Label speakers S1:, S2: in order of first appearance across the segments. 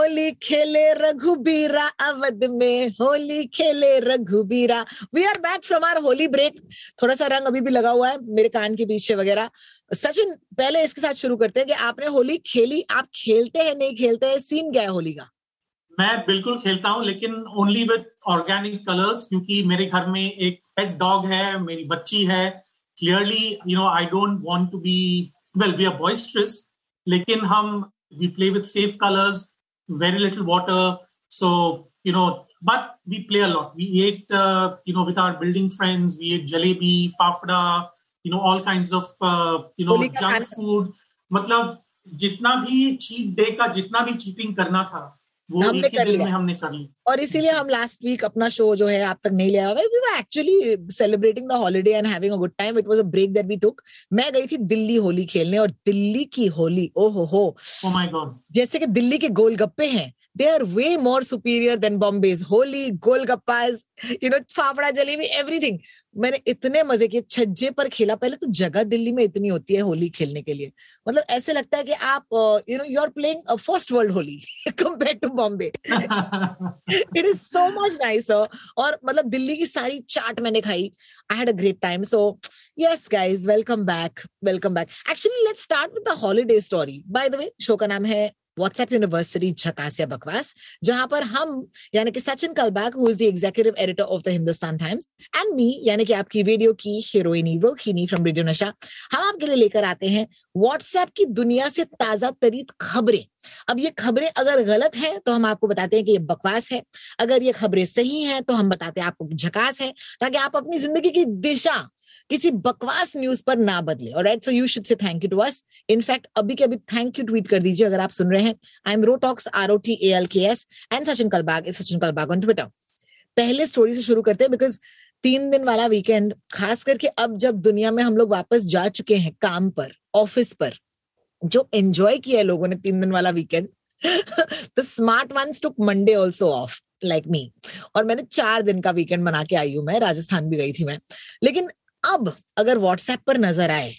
S1: Holi खेले रघुबीरा अवध में, होली खेले Raghubira. We are back from our Holi break थोड़ा सा रंग अभी भी लगा हुआ है, मेरे कान के पीछे वगैरह। सचिन, पहले इसके साथ शुरू करते हैं कि आपने होली खेली, आप खेलते हैं, नहीं खेलते हैं सीन क्या है होली का?
S2: मैं बिल्कुल खेलता हूँ, लेकिन ओनली विद ऑर्गेनिक कलर्स क्योंकि मेरे घर में एक पेट डॉग है, मेरी बच्ची है। Clearly you know I don't want to be well we are boisterous लेकिन हम we play with safe colours very little water. So, you know, but we play a lot. We ate, uh, you know, with our building friends, we ate jalebi, fafda, you know, all kinds of, uh, you know,
S1: Holi का
S2: junk
S1: खाना।
S2: food. मतलब जितना भी cheat day का जितना भी cheating करना था वो
S1: हमने कर लिया।
S2: हमने कर ली
S1: और इसीलिए हम लास्ट वीक अपना शो जो है आप तक नहीं लिया we were actually celebrating the holiday and having a good time it was a break that we took मैं गई थी दिल्ली होली खेलने और दिल्ली की होली ओ हो। हो
S2: माय गॉड
S1: जैसे कि दिल्ली के गोलगप्पे हैं। They are way more superior than Bombay's Holi golgappas you know fafda jalebi everything मैंने इतने मज़े किए, छज्जे पर खेला। पहले तो जगह दिल्ली में इतनी होती है होली खेलने के लिए। मतलब ऐसे लगता है कि आप you know you are playing first world Holi compare to Bombay it is so much nice और मतलब दिल्ली की सारी चाट मैंने खाई। I had a great time so yes guys welcome back welcome back actually let's start with the holiday story by the way show का नाम है WhatsApp university झकास या बकवास जहाँ पर हम, यानी कि Sachin Kalbag who is the executive editor of the Hindustan Times and me यानी कि आपकी रेडियो की हीरोइनी रोहिणी फ्रॉम रेडियो नशा हम आपके लिए लेकर आते हैं व्हाट्सएप की दुनिया से ताज़ा तरीन खबरें। अब ये खबरें अगर गलत है तो हम आपको बताते हैं कि ये बकवास है। अगर ये खबरें सही हैं तो हम बताते हैं आपको झकास है, ताकि आप अपनी ज़िंदगी की दिशा किसी बकवास न्यूज़ पर ना बदले और right so you should say thank you to us in fact अभी के अभी थैंक यू ट्वीट कर दीजिए अगर आप सुन रहे हैं। I am Rotalks R O T A L K S and Sachin Kalbag is Sachin Kalbag on Twitter पहले स्टोरी से शुरू करते हैं बिकॉज़ तीन दिन वाला वीकेंड खास करके अब जब दुनिया में हम लोग वापस जा चुके हैं काम पर ऑफ़िस पर, जो एंजॉय किया है लोगों ने तीन दिन वाला weekend the smart ones took Monday also off like me और मैंने चार दिन का वीकेंड बना के आई हूँ मैं, राजस्थान भी गई थी मैं। लेकिन अब अगर व्हाट्सएप पर नज़र आए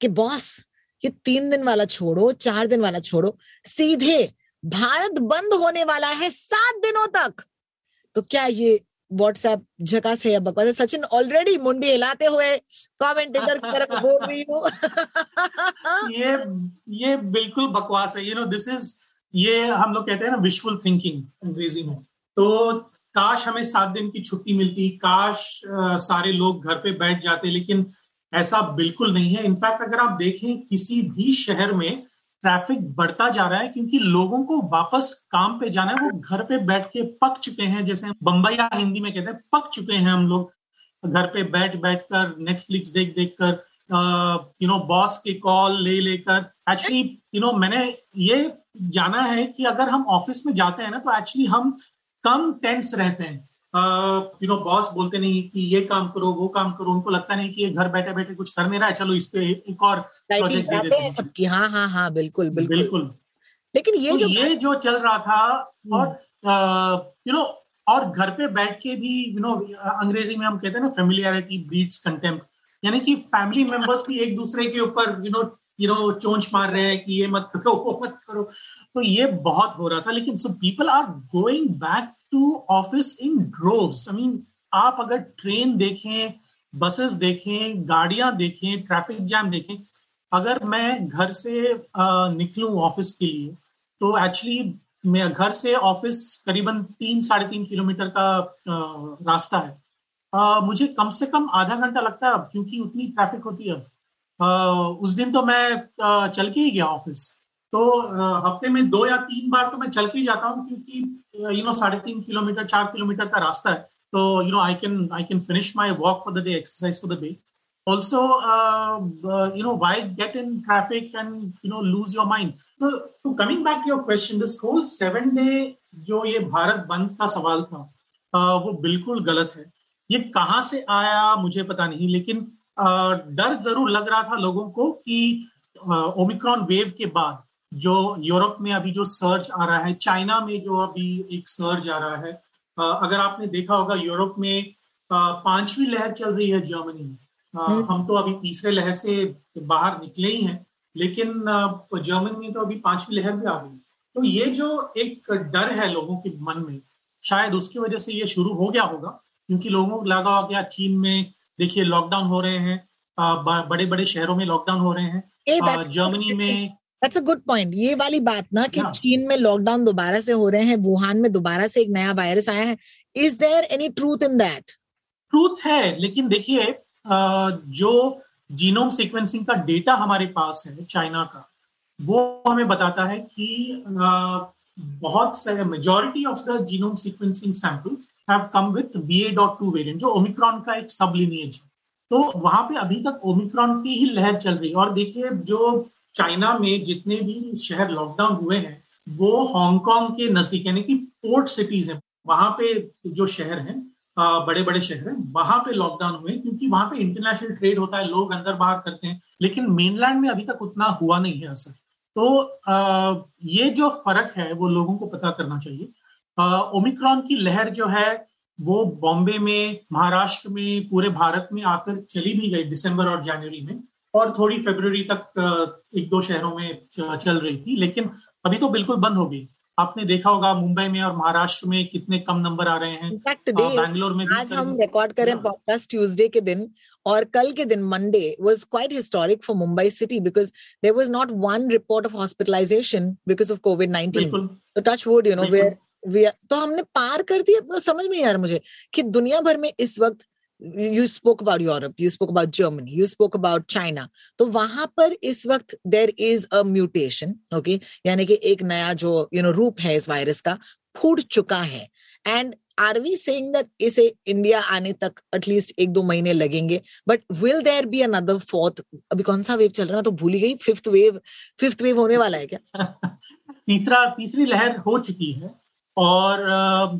S1: कि बॉस ये तीन दिन वाला छोड़ो, चार दिन वाला छोड़ो, सीधे भारत बंद होने वाला है सात दिनों तक। तो क्या ये व्हाट्सएप झकास है या बकवास है? सचिन ऑलरेडी मुंडी हिलाते हुए कमेंटेटर की तरफ़ बोल रही हूँ।
S2: ये ये बिल्कुल बकवास है। यू नो दिस इज़ ये हम लोग कहते हैं ना विजुअल थिंकिंग अंग्रेज़ी में। तो काश हमें सात दिन की छुट्टी मिलती, काश सारे लोग घर पे बैठ जाते, लेकिन ऐसा बिल्कुल नहीं है। इनफैक्ट अगर आप देखें, किसी भी शहर में ट्रैफ़िक बढ़ता जा रहा है क्योंकि लोगों को वापस काम पे जाना है। वो घर पे बैठ के पक चुके हैं, जैसे बम्बई या हिंदी में कहते हैं, पक चुके हैं हम लोग। घर पे बैठ बैठ कर नेटफ्लिक्स देख देख कर यू नो बॉस के कॉल ले लेकर एक्चुअली यू नो मैंने ये जाना है कि अगर हम ऑफ़िस में जाते हैं ना तो एक्चुअली हम कम टेंस रहते हैं। यू नो बॉस बोलते नहीं कि ये काम करो वो काम करो उनको लगता नहीं कि ये घर बैठे बैठे कुछ कर नहीं रहा है चलो इस पे एक और प्रोजेक्ट दे देते
S1: हैं सबकी। हाँ हाँ हाँ बिल्कुल बिल्कुल।
S2: बिल्कुल।
S1: लेकिन ये
S2: तो
S1: जो
S2: ये जो चल रहा था और यू नो और घर पे बैठ के भी यू नो अंग्रेज़ी में हम कहते हैं ना फेमिलियरिटी ब्रीड्स कंटेम्प्ट यानी कि फैमिली मेंबर्स भी एक दूसरे के ऊपर यू नो यू नो चोंच मार रहे हैं कि ये मत करो, वो मत करो। तो ये बहुत हो रहा था। लेकिन so people are going back to office in droves I mean आप अगर ट्रेन देखें बसेस देखें, गाड़ियाँ देखें ट्रैफ़िक जैम देखें, अगर मैं घर से निकलूं ऑफ़िस के लिए तो एक्चुअली मैं घर से ऑफ़िस करीबन तीन, साढ़े तीन किलोमीटर का रास्ता है। मुझे कम से कम आधा घंटा लगता है अब, क्योंकि उतनी ट्रैफ़िक होती है उस दिन तो मैं चल के ही गया ऑफ़िस। तो हफ़्ते में दो या तीन बार तो मैं चल के ही जाता हूँ क्योंकि यू नो साढ़े तीन किलोमीटर चार किलोमीटर का रास्ता है। तो you know I can I can finish my walk for the day exercise for the day also uh, uh, you know why get in traffic and you know lose your mind? so, so coming back to your question जो ये भारत बंद का सवाल था uh, वो बिल्कुल गलत है। ये कहाँ से आया मुझे पता नहीं लेकिन डर ज़रूर लग रहा था लोगों को कि ओमिक्रॉन वेव के बाद जो यूरोप में अभी जो सर्च आ रहा है चाइना में जो अभी एक सर्च आ रहा है अगर आपने देखा होगा यूरोप में पांचवी लहर चल रही है जर्मनी में हम्म। हम तो अभी तीसरे लहर से बाहर निकले ही हैं लेकिन जर्मनी में तो अभी पांचवी लहर भी आ गई तो ये जो एक डर है लोगों के मन में शायद उसकी वजह से ये शुरू हो गया होगा क्योंकि लोगों को लगा हो गया चीन में देखिए लॉकडाउन हो रहे हैं। बड़े बड़े शहरों में लॉकडाउन हो रहे हैं। जर्मनी में
S1: दैट्स अ गुड पॉइंट ये वाली बात ना कि चीन में लॉकडाउन दोबारा से हो रहे हैं वुहान में दोबारा से एक नया वायरस आया है। Is there any truth in that
S2: truth है लेकिन देखिए जो जीनोम सीक्वेंसिंग का डेटा हमारे पास है चाइना का वो हमें बताता है कि बहुत सारे majority of the genome sequencing samples have come with B A dot two variant जो ओमिक्रॉन का एक सब लिनियज है। तो वहाँ पे अभी तक ओमिक्रॉन की ही लहर चल रही है और देखिए, जो चाइना में जितने भी शहर लॉकडाउन हुए हैं, वो हांगकांग के नज़दीक, यानी कि पोर्ट सिटीज़ हैं, वहाँ पे जो शहर हैं बड़े बड़े शहर हैं, वहाँ पे लॉकडाउन हुए क्योंकि वहाँ पे इंटरनेशनल ट्रेड होता है, लोग अंदर बाहर करते हैं, लेकिन मेनलैंड में अभी तक उतना हुआ नहीं है असर। तो आ, ये जो फ़र्क है वो लोगों को पता करना चाहिए। ओमिक्रॉन की लहर जो है वो बॉम्बे में महाराष्ट्र में पूरे भारत में आकर चली भी गई दिसंबर और जनवरी में और थोड़ी फेब्रवरी तक एक दो शहरों में चल रही थी लेकिन अभी तो बिल्कुल बंद हो गई। आपने देखा होगा मुंबई में और महाराष्ट्र में कितने कम नंबर आ रहे हैं।
S1: बैंगलोर में आज हम रिकॉर्ड करें पॉडकास्ट ट्यूसडे के दिन और कल के दिन Monday was quite historic for Mumbai city because there was not one report of hospitalisation because of Covid nineteen तो touch wood you know where तो हमने पार कर दिया। समझ में यार मुझे कि दुनिया भर में इस वक्त you spoke about Europe you spoke about Germany you spoke about China तो वहाँ पर इस वक्त there is a mutation okay यानी कि एक नया जो यू you नो know, रूप है इस वायरस का फूट चुका है। And are we saying that इसे इंडिया आने तक एटलीस्ट एक दो महीने लगेंगे? But will there be another fourth अभी कौन सा वेव चल रहा है? तो भूली गई। फिफ्थ वेव फिफ्थ वेव होने वाला है क्या?
S2: तीसरा, तीसरी लहर हो चुकी है और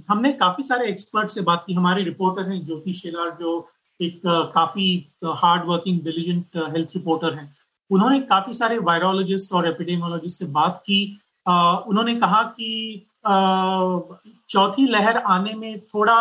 S2: हमने काफ़ी सारे एक्सपर्ट से बात की। हमारे रिपोर्टर हैं ज्योति शेलार, जो एक काफ़ी hard working diligent health reporter हैं। उन्होंने काफ़ी सारे वायरोलॉजिस्ट और एपिडेमोलॉजिस्ट से बात की। उन्होंने कहा कि चौथी लहर आने में थोड़ा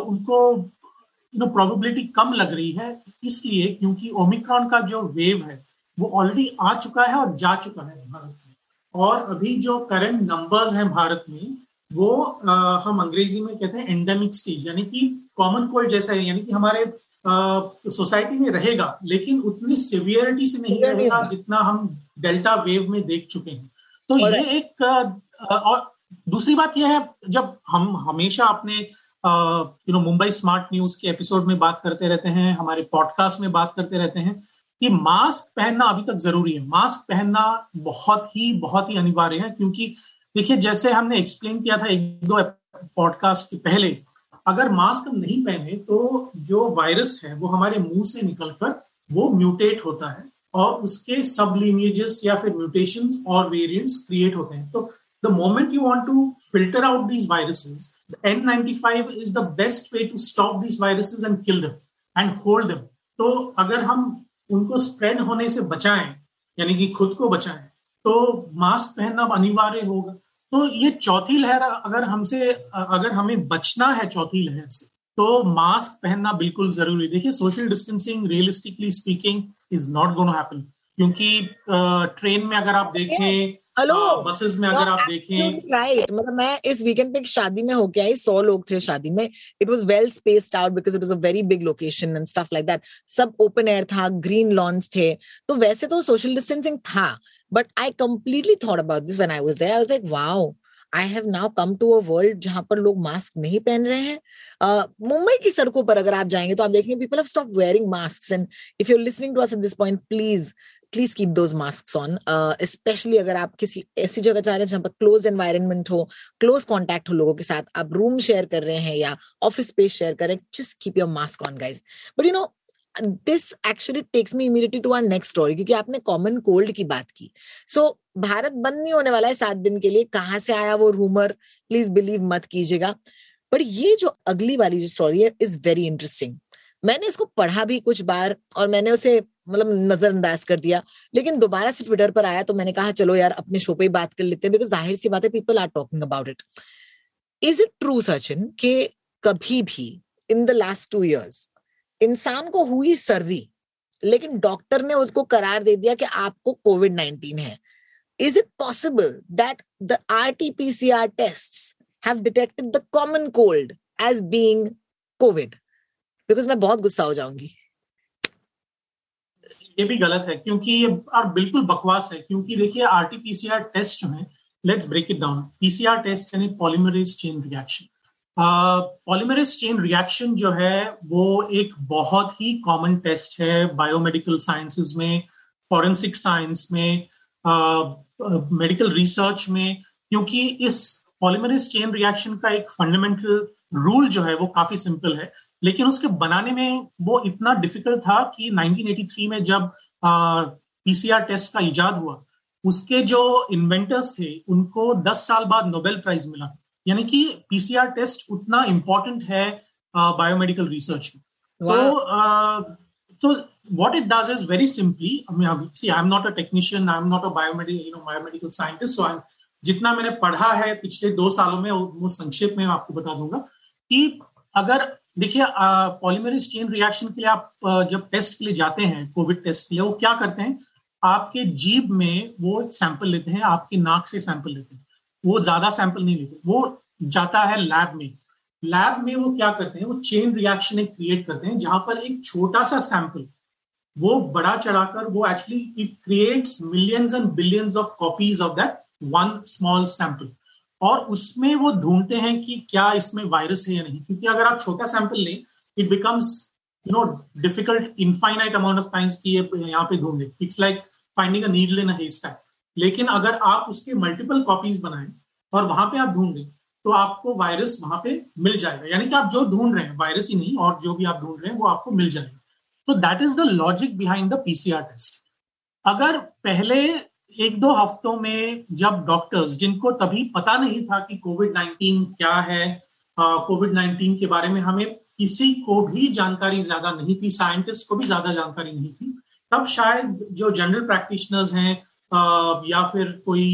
S2: उनको यू नो प्रोबेबिलिटी कम लग रही है इसलिए क्योंकि ओमिक्रॉन का जो वेव है वो ऑलरेडी आ चुका है और जा चुका है भारत में। और अभी जो करंट नंबर्स हैं भारत में वो आ, हम अंग्रेज़ी में कहते हैं एंडेमिक स्टेज यानी कि कॉमन कोल्ड जैसा है यानी कि हमारे सोसाइटी में रहेगा लेकिन उतनी सिवियरिटी से नहीं रहेगा जितना हम डेल्टा वेव में देख चुके हैं। तो ये एक और दूसरी बात यह है, जब हम हमेशा अपने you know Mumbai smart news के एपिसोड में बात करते रहते हैं, हमारे पॉडकास्ट में बात करते रहते हैं, कि मास्क पहनना अभी तक ज़रूरी है। मास्क पहनना बहुत ही बहुत ही अनिवार्य है, क्योंकि देखिए, जैसे हमने एक्सप्लेन किया था एक दो पॉडकास्ट के पहले, अगर मास्क नहीं पहने तो जो वायरस है, वो हमारे मुँह से निकलकर वो म्यूटेट होता है और उसके सब लिनिएजेस या फिर म्यूटेशन और वेरिएंट्स क्रिएट होते हैं। तो the moment you want to filter out these viruses N95 is the best way to stop these viruses and kill them and hold them तो अगर हम उनको स्प्रेड होने से बचाएँ यानी कि खुद को बचाएँ तो मास्क पहनना अनिवार्य होगा। तो ये चौथी लहर अगर हमसे अगर हमें बचना है चौथी लहर से तो मास्क पहनना बिल्कुल ज़रूरी। देखिए social distancing realistically speaking is not gonna happen क्योंकि ट्रेन में अगर आप देखें हेलो बसेस में अगर आप देखें
S1: राइट मतलब मैं इस वीकेंड पे एक शादी में होके आई सौ लोग थे शादी में। It was well spaced out because it was a very big location and stuff like that सब ओपन एयर था ग्रीन लॉन्स थे। तो वैसे तो सोशल डिस्टेंसिंग था but I completely thought about this when I was there. I was like, wow, I have now come to a world जहाँ पर लोग मास्क नहीं पहन रहे हैं। मुंबई uh, की सड़कों पर अगर आप जाएँगे तो आप देखेंगे people have stop wearing mask and if you listening to us at this point please please keep those masks on specially अगर आप किसी ऐसी जगह जा रहे हैं जहाँ पर क्लोज एनवायरमेंट हो क्लोज कॉन्टैक्ट हो लोगों के साथ आप रूम शेयर कर रहे हैं या ऑफ़िस स्पेस शेयर कर रहे हैं just keep your mask on guys but you know this actually takes me immediately to our next story क्योंकि आपने कॉमन कोल्ड की बात की। सो so, भारत बंद नहीं होने वाला है सात दिन के लिए। कहाँ से आया वो रूमर प्लीज़ बिलीव मत कीजिएगा। बट ये जो अगली वाली जो स्टोरी है इज़ वेरी इंटरेस्टिंग मैंने इसको पढ़ा भी कुछ बार और मैंने उसे मतलब नजरअंदाज कर दिया। लेकिन दोबारा से ट्विटर पर आया तो मैंने कहा, चलो यार, अपने शो पे ही बात कर लेते हैं बिकॉज़ ज़ाहिर सी बात है people are talking about it is it true Sachin के कभी भी in the last two years इंसान को हुई सर्दी, लेकिन डॉक्टर ने उसको करार दे दिया कि आपको कोविड नाइनटीन है। Is it possible that the R T P C R test have detected the common cold as being Covid because मैं बहुत गुस्सा हो जाऊँगी।
S2: ये भी गलत है क्योंकि ये और बिल्कुल बकवास है क्योंकि देखिए आरटीपीसीआर टेस्ट जो है let's break it down PCR test यानी polymerase chain reaction polymerase chain reaction जो है वो एक बहुत ही कॉमन टेस्ट है बायोमेडिकल साइंसेज में फॉरेंसिक साइंस में मेडिकल uh, रिसर्च में क्योंकि इस पॉलीमरेज चेन रिएक्शन का एक फंडामेंटल रूल जो है वो काफ़ी सिंपल है। लेकिन उसके बनाने में वो इतना डिफ़िकल्ट था कि 1983 में जब पीसीआर टेस्ट का इजाद हुआ उसके जो इन्वेंटर्स थे उनको 10 साल बाद नोबेल प्राइज मिला। यानी कि पीसीआर टेस्ट उतना इंपॉर्टेंट है बायोमेडिकल रिसर्च में। तो so what it does is very simply i mean see i'm not a technician i'm not a biomedical you know biomedical scientist so i'm जितना मैंने पढ़ा है पिछले दो सालों में वो संक्षेप में आपको बता दूँगा कि अगर देखिए पॉलीमरेज चेन रिएक्शन के लिए आप जब टेस्ट के लिए जाते हैं कोविड टेस्ट के लिए, वो क्या करते हैं? आपके जीभ में वो सैंपल लेते हैं, आपके नाक से सैंपल लेते हैं। वो ज़्यादा सैंपल नहीं लेते, वो जाता है लैब में। लैब में वो क्या करते हैं? वो चेन रिएक्शन एक क्रिएट करते हैं, जहाँ पर एक छोटा सा सैंपल वो बड़ा चढ़ाकर, वो actually it creates millions and billions of copies of that one small sample और उसमें वो ढूंढते हैं कि क्या इसमें वायरस है या नहीं। क्योंकि अगर आप छोटा सैंपल लें it becomes you know difficult infinite amount of times की ये यहाँ पे ढूंढे। It's like finding a needle in लेकिन अगर आप उसके मल्टीपल कॉपीज बनाएँ और वहाँ पे आप ढूंढें तो आपको वायरस वहाँ पे मिल जाएगा। यानी कि आप जो ढूंढ रहे हैं वायरस ही नहीं, और जो भी आप ढूंढ रहे हैं, वो आपको मिल जाएगा। तो that is the logic behind the PCR test अगर पहले एक दो हफ्तों में जब डॉक्टर्स जिनको तभी पता नहीं था कि कोविड नाइन्टीन क्या है कोविड नाइन्टीन के बारे में हमें किसी को भी जानकारी ज़्यादा नहीं थी साइंटिस्ट को भी ज़्यादा जानकारी नहीं थी, तब शायद जो जनरल प्रैक्टिशनर्स हैं या फिर कोई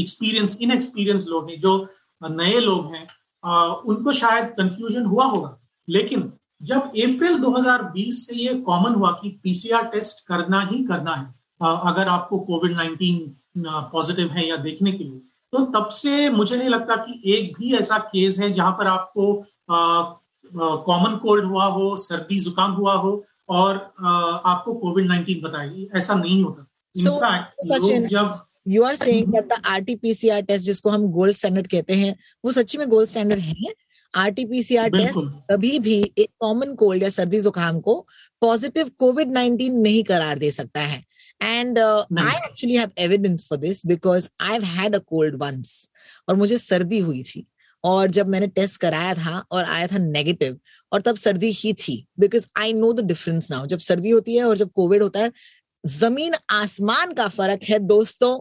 S2: एक्सपीरियंस इन एक्सपीरियंस लोग हैं, जो नए लोग हैं उनको शायद कंफ्यूजन हुआ होगा। लेकिन जब अप्रैल 2020 से ये कॉमन हुआ कि पीसीआर टेस्ट करना ही करना है अगर आपको कोविड नाइन्टीन पॉजिटिव है या देखने के लिए तो तब से मुझे नहीं लगता कि एक भी ऐसा केस है जहाँ पर आपको कॉमन कोल्ड हुआ हो सर्दी जुकाम हुआ हो और आ, आपको कोविड नाइन्टीन बताए ऐसा नहीं होता।
S1: इनफैक्ट जब you are saying that the RTPCR test जिसको हम गोल्ड स्टैंडर्ड कहते हैं वो सच्ची में गोल्ड स्टैंडर्ड है? आरटीपीसीआर टेस्ट कभी भी एक कॉमन कोल्ड या सर्दी जुकाम को पॉजिटिव कोविड नाइन्टीन नहीं करार दे सकता है। And I actually have evidence for this because I have had a cold once और मुझे सर्दी हुई थी और जब मैंने टेस्ट कराया था और आया था नेगेटिव और तब सर्दी ही थी because I know the difference now जब सर्दी होती है और जब कोविड होता है ज़मीन आसमान का फ़र्क है दोस्तों।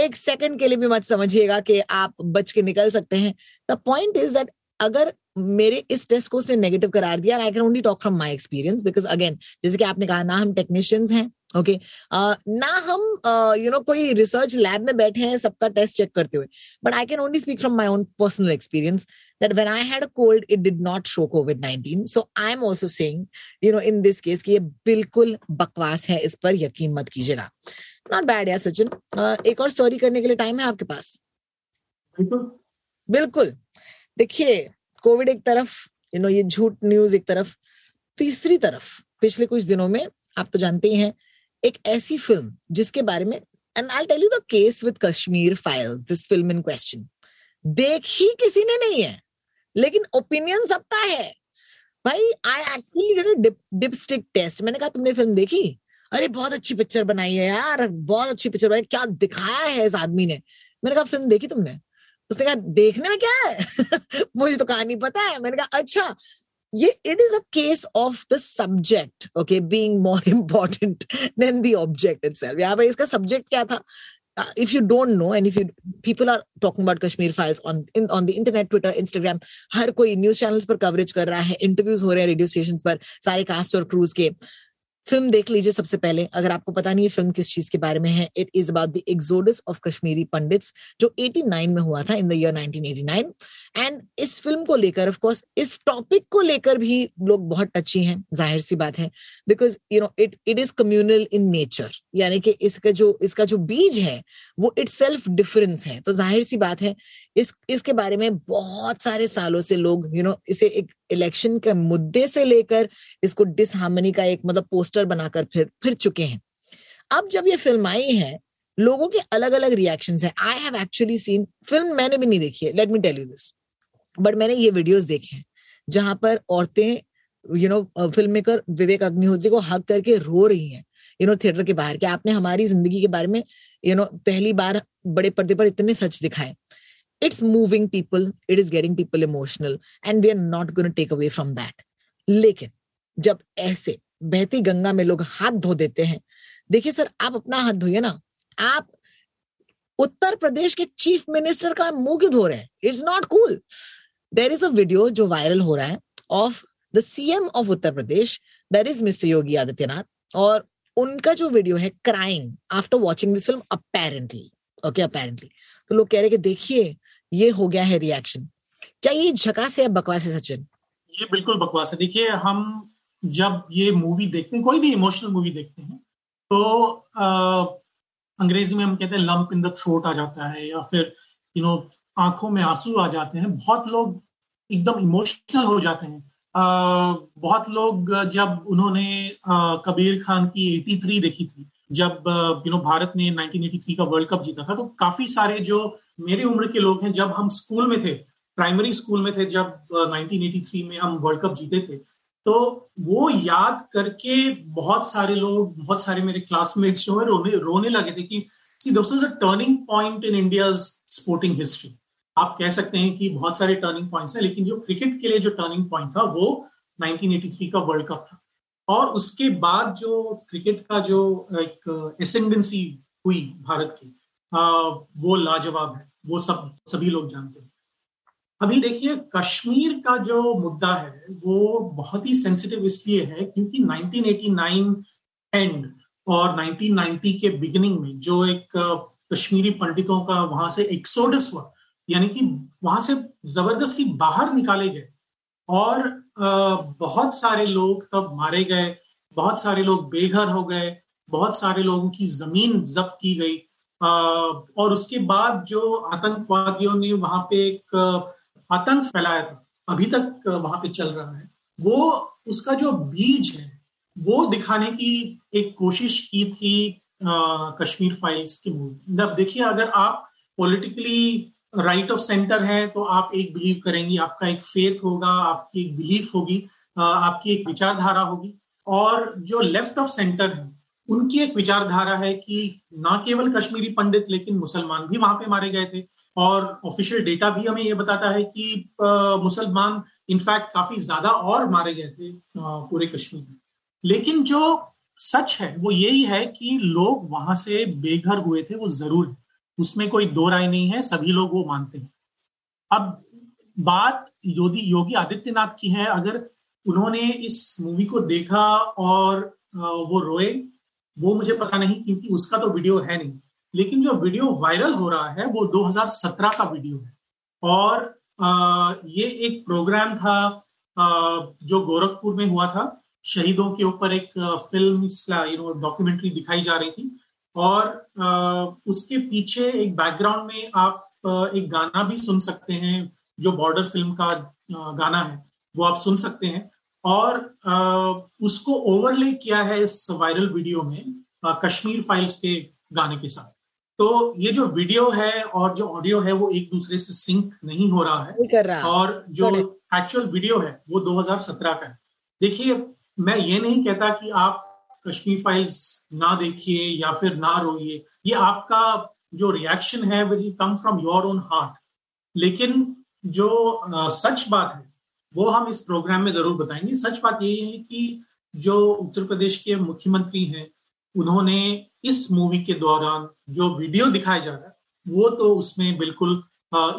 S1: एक सेकंड के लिए भी मत समझिएगा कि आप बच के निकल सकते हैं। द पॉइंट इज़ दैट अगर मेरे इस टेस्ट को उसने नेगेटिव करार दिया I can only talk from my experience because again जैसे कि आपने कहा ना हम टेक्नीशियंस हैं ओके okay. uh, ना हम you uh, know you know, कोई रिसर्च लैब में बैठे हैं सबका टेस्ट चेक करते हुए। But I can only speak from my own personal experience that when I had a cold, it did not show COVID 19. So I'm also saying, you know, in this case, कि ये बिल्कुल बकवास है इस पर यकीन मत कीजिएगा नॉट बैड यार सचिन। uh, एक और स्टोरी करने के लिए टाइम है आपके पास? बिल्कुल। देखिए कोविड एक तरफ़ यू नो ये झूठ न्यूज़ एक तरफ़ तीसरी तरफ़ पिछले कुछ दिनों में आप तो जानते ही हैं एक ऐसी फ़िल्म जिसके बारे में and I tell you the case with Kashmir files this film in question देखी किसी ने नहीं है, लेकिन ओपिनियन सबका है। भाई आई एक्चुअली डिपस्टिक टेस्ट मैंने कहा, तुमने फ़िल्म देखी? अरे, बहुत अच्छी पिक्चर बनाई है यार, बहुत अच्छी पिक्चर बनाई क्या दिखाया है इस आदमी ने? मैंने कहा फ़िल्म देखी तुमने? उसने कहा, देखने में क्या है? मुझे तो कहानी पता है। मैंने कहा अच्छा ये it is a case of the subject okay being more important than the object itself यहाँ पे इसका सब्जेक्ट क्या था? Uh, if you don't know and if you people are talking about kashmir files on in, on the internet twitter instagram हर कोई news channels पर coverage कर रहा है इंटरव्यूज़ हो रहे हैं रेडियो स्टेशन पर सारे कास्ट और क्रूज के। फ़िल्म देख लीजिए सबसे पहले। अगर आपको पता नहीं है फ़िल्म किस चीज़ के बारे में है it is about the exodus of Kashmiri Pandits जो 89 में हुआ था इन द ईयर 1989 एंड इस फ़िल्म को लेकर ऑफ़ कोर्स इस टॉपिक को लेकर भी लोग बहुत टची हैं ज़ाहिर सी बात है। Because you know it it is communal in nature यानी कि इसका जो इसका जो बीज है वो इट सेल्फ डिफरेंस है। तो ज़ाहिर सी बात है इस इसके बारे में बहुत सारे सालों से लोग यू you नो know, इसे एक इलेक्शन के मुद्दे से लेकर इसको डिसहार्मनी का एक मतलब पोस्टर बनाकर फिर फिर चुके हैं। अब जब ये फ़िल्म आई है, लोगों के अलग अलग रिएक्शन है। I have actually seen film मैंने भी नहीं देखी है let me tell you this but मैंने ये वीडियोस देखे हैं, जहाँ पर औरतें you know film maker Vivek Agnihotri को हक करके रो रही हैं। यू नो थिएटर के बाहर, कि आपने हमारी ज़िंदगी के बारे में यू नो पहली बार बड़े पर्दे पर इतने सच दिखाए। It's moving people it is getting people emotional and we are not gonna take away from that लेकिन जब ऐसे बहती गंगा में लोग हाथ धो देते हैं, देखिए सर, आप अपना हाथ धोइए ना। आप उत्तर प्रदेश के चीफ मिनिस्टर का मुँह क्यों धो रहे हैं? It's not cool there is a video जो वायरल हो रहा है of the CM of Uttar Pradesh that is mister Yogi Adityanath और उनका जो वीडियो है crying after watching this film apparently okay apparently तो लोग कह रहे कि देखिए ये हो गया है रिएक्शन क्या ये झकास है बकवास है सचिन?
S2: ये बिल्कुल बकवास है। देखिए हम जब ये मूवी देखते हैं कोई भी इमोशनल मूवी देखते हैं तो आ, अंग्रेज़ी में हम कहते हैं लंप इन द थ्रोट आ जाता है या फिर यू नो आँखों में आँसू आ जाते हैं। बहुत लोग एकदम इमोशनल हो जाते हैं। आ, बहुत लोग जब उन्होंने आ, कबीर खान की 83 देखी थी जब यू नो भारत ने 1983 का वर्ल्ड कप जीता था तो काफ़ी सारे जो मेरी उम्र के लोग हैं, जब हम स्कूल में थे प्राइमरी स्कूल में थे, जब 1983 में हम वर्ल्ड कप जीते थे तो वो याद करके बहुत सारे लोग, बहुत सारे मेरे क्लासमेट्स जो है, रोने रोने लगे थे कि see this is a turning point in India sporting history आप कह सकते हैं कि बहुत सारे टर्निंग पॉइंट्स हैं, लेकिन जो क्रिकेट के लिए जो टर्निंग पॉइंट था, वो 1983 का वर्ल्ड कप था। और उसके बाद जो क्रिकेट का जो एक एसेंडेंसी हुई भारत की वो लाजवाब है, वो सब, सभी लोग जानते हैं। अभी देखिए, कश्मीर का जो मुद्दा है, वो बहुत ही सेंसिटिव इसलिए है क्योंकि 1989 एंड और 1990 के बिगिनिंग में जो एक कश्मीरी पंडितों का वहाँ से एक्सोडस हुआ, यानी कि वहाँ से ज़बरदस्ती बाहर निकाले गए और बहुत सारे लोग तब मारे गए बहुत सारे लोग बेघर हो गए बहुत सारे लोगों की ज़मीन जब्त की गई। और उसके बाद जो आतंकवादियों ने वहाँ पे एक आतंक फैलाया था अभी तक वहाँ पे चल रहा है वो उसका जो बीज है वो दिखाने की एक कोशिश की थी आ, कश्मीर फाइल्स की मूवी अब देखिए अगर आप पॉलिटिकली राइट ऑफ़ सेंटर है तो आप एक बिलीव करेंगी, आपका एक फेथ होगा, आपकी एक बिलीफ होगी आपकी एक विचारधारा होगी। और जो लेफ़्ट ऑफ़ सेंटर है, उनकी एक विचारधारा है कि ना केवल कश्मीरी पंडित, लेकिन मुसलमान भी वहाँ पे मारे गए थे। और ऑफिशियल डेटा भी हमें ये बताता है कि मुसलमान इनफैक्ट काफ़ी ज़्यादा और मारे गए थे पूरे कश्मीर में। लेकिन जो सच है, वो यही है कि लोग वहाँ से बेघर हुए थे, वो ज़रूर है। उसमें कोई दो राय नहीं है, सभी लोग वो मानते हैं। अब बात योगी योगी आदित्यनाथ की है। अगर उन्होंने इस मूवी को देखा और वो रोए, वो मुझे पता नहीं क्योंकि उसका तो वीडियो है नहीं। लेकिन जो वीडियो वायरल हो रहा है, वो 2017 का वीडियो है। और ये एक प्रोग्राम था जो गोरखपुर में हुआ था। शहीदों के ऊपर एक फ़िल्म यू नो डॉक्यूमेंट्री दिखाई जा रही थी। और उसके पीछे एक बैकग्राउंड में आप एक गाना भी सुन सकते हैं जो बॉर्डर फ़िल्म का गाना है वो आप सुन सकते हैं। और उसको ओवरले किया है इस वायरल वीडियो में कश्मीर फाइल्स के गाने के साथ। तो ये जो वीडियो है और जो ऑडियो है वो एक दूसरे से सिंक नहीं हो रहा है।
S1: कर रहा।
S2: और जो एक्चुअल वीडियो है वो 2017 का है। देखिए मैं ये नहीं कहता कि आप कश्मीर फाइल्स ना देखिए या फिर ना रोइए ये आपका जो रिएक्शन है will come from your own heart लेकिन जो आ, सच बात है वो हम इस प्रोग्राम में ज़रूर बताएँगे। सच बात यही है कि जो उत्तर प्रदेश के मुख्यमंत्री हैं उन्होंने इस मूवी के दौरान जो वीडियो दिखाया जा रहा है वो तो उसमें बिल्कुल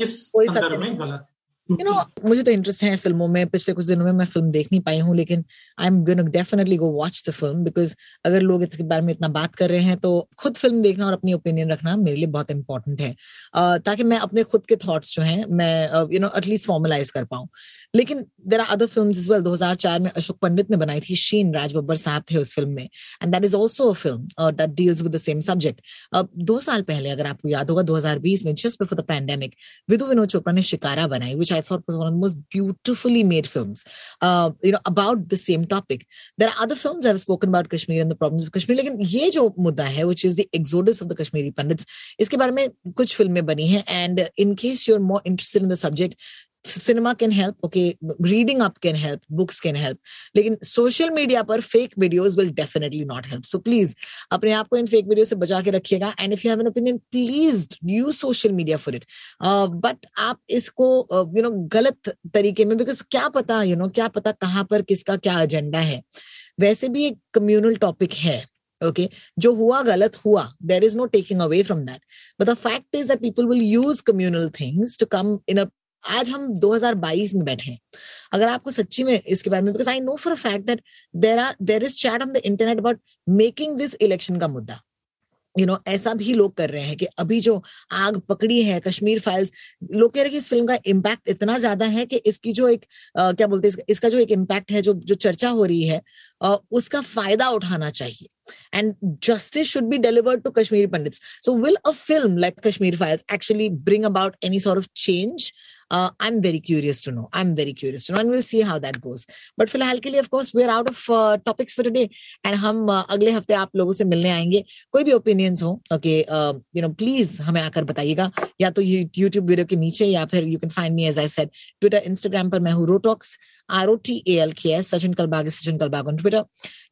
S2: इस संदर्भ में गलत
S1: यू नो मुझे तो इंटरेस्ट है फ़िल्मों में पिछले कुछ दिनों में मैं फ़िल्म देख नहीं पाई हूँ लेकिन I am gonna definitely go watch the film because अगर लोग इसके बारे में इतना बात कर रहे हैं तो खुद फ़िल्म देखना और अपनी ओपिनियन रखना मेरे लिए बहुत इंपॉर्टेंट है। uh, ताकि मैं अपने खुद के थॉट्स जो हैं मैं यू नो एटलीस्ट फॉर्मलाइज कर पाऊँ। लेकिन there are other film is well 2004 में अशोक पंडित ने बनाई थी शीन राज बब्बर साहब थे उस फ़िल्म में। And that is also a film that deals with the same subject अब दो साल पहले अगर आपको याद होगा 2020 में just before the pandemic Vidhu Vinod Chopra ने शिकारा बनाई विच आई thought was one of the most beautifully made films you know about the same topic there are other films have spoken about Kashmir and the problems of Kashmir लेकिन ये जो मुद्दा है which is the exodus of the Kashmiri Pandits इसके बारे में कुछ फिल्में बनी हैं and in case you are more interested in the subject cinema can help okay reading up can help books can help लेकिन सोशल मीडिया पर fake videos will definitely not help so please अपने आप को इन fake video से बचा के रखिएगा and if you have an opinion please use social media for it but आप इसको यू नो गलत तरीके में बिकॉज़ क्या पता यू नो क्या पता कहाँ पर किसका क्या एजेंडा है. वैसे भी एक कम्युनल टॉपिक है, okay, जो हुआ गलत हुआ there is no taking away from that but the fact is that people will use communal things to come in a आज हम 2022 में बैठे हैं। अगर आपको सच्ची में इसके बारे में because I know for fact that there are there is chat on the internet about making this election का मुद्दा। यू नो ऐसा भी लोग कर रहे हैं कि अभी जो आग पकड़ी है कश्मीर फाइल्स लोग कह रहे हैं कि इस फ़िल्म का इम्पैक्ट इतना ज़्यादा है कि इसकी जो एक आ, क्या बोलते हैं इसका, जो एक इम्पैक्ट है जो जो चर्चा हो रही है आ, उसका फ़ायदा उठाना चाहिए। And justice should be delivered to Kashmiri Pandits. So, will a film like Kashmir Files actually bring about any sort of change? Uh, I'm very curious to know. I'm very curious to know, and we'll see how that goes. But फ़िलहाल के लिए of course we're out of uh, topics for today, and हम uh, अगले हफ़्ते आप लोगों से मिलने आएँगे। कोई भी ओपिनियंस हो ओके यू नो प्लीज़ हमें आकर बताइएगा। या तो यूट्यूब वीडियो के नीचे या फिर you can find me as I said Twitter Instagram पर मैं हूँ rotalks R O T A L K S Sachin Kalbag Sachin Kalbag on Twitter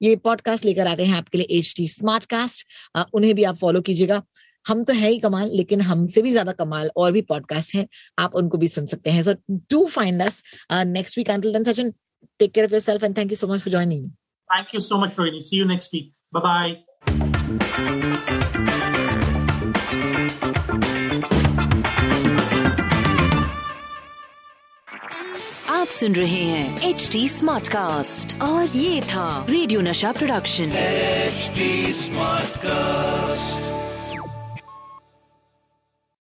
S1: ये पॉडकास्ट लेकर आते हैं आपके लिए एच टी स्मार्ट कास्ट उन्हें भी आप फॉलो कीजिएगा। हम तो है ही कमाल लेकिन हमसे भी ज़्यादा कमाल और भी पॉडकास्ट है। आप उनको भी सुन सकते हैं। So do find us next week until then Sachin take care of yourself and thank you so much for joining
S2: thank you so much Rohini see you next week bye bye
S3: आप सुन रहे हैं H D smart cast और ये था radio नशा production
S4: HD smart cast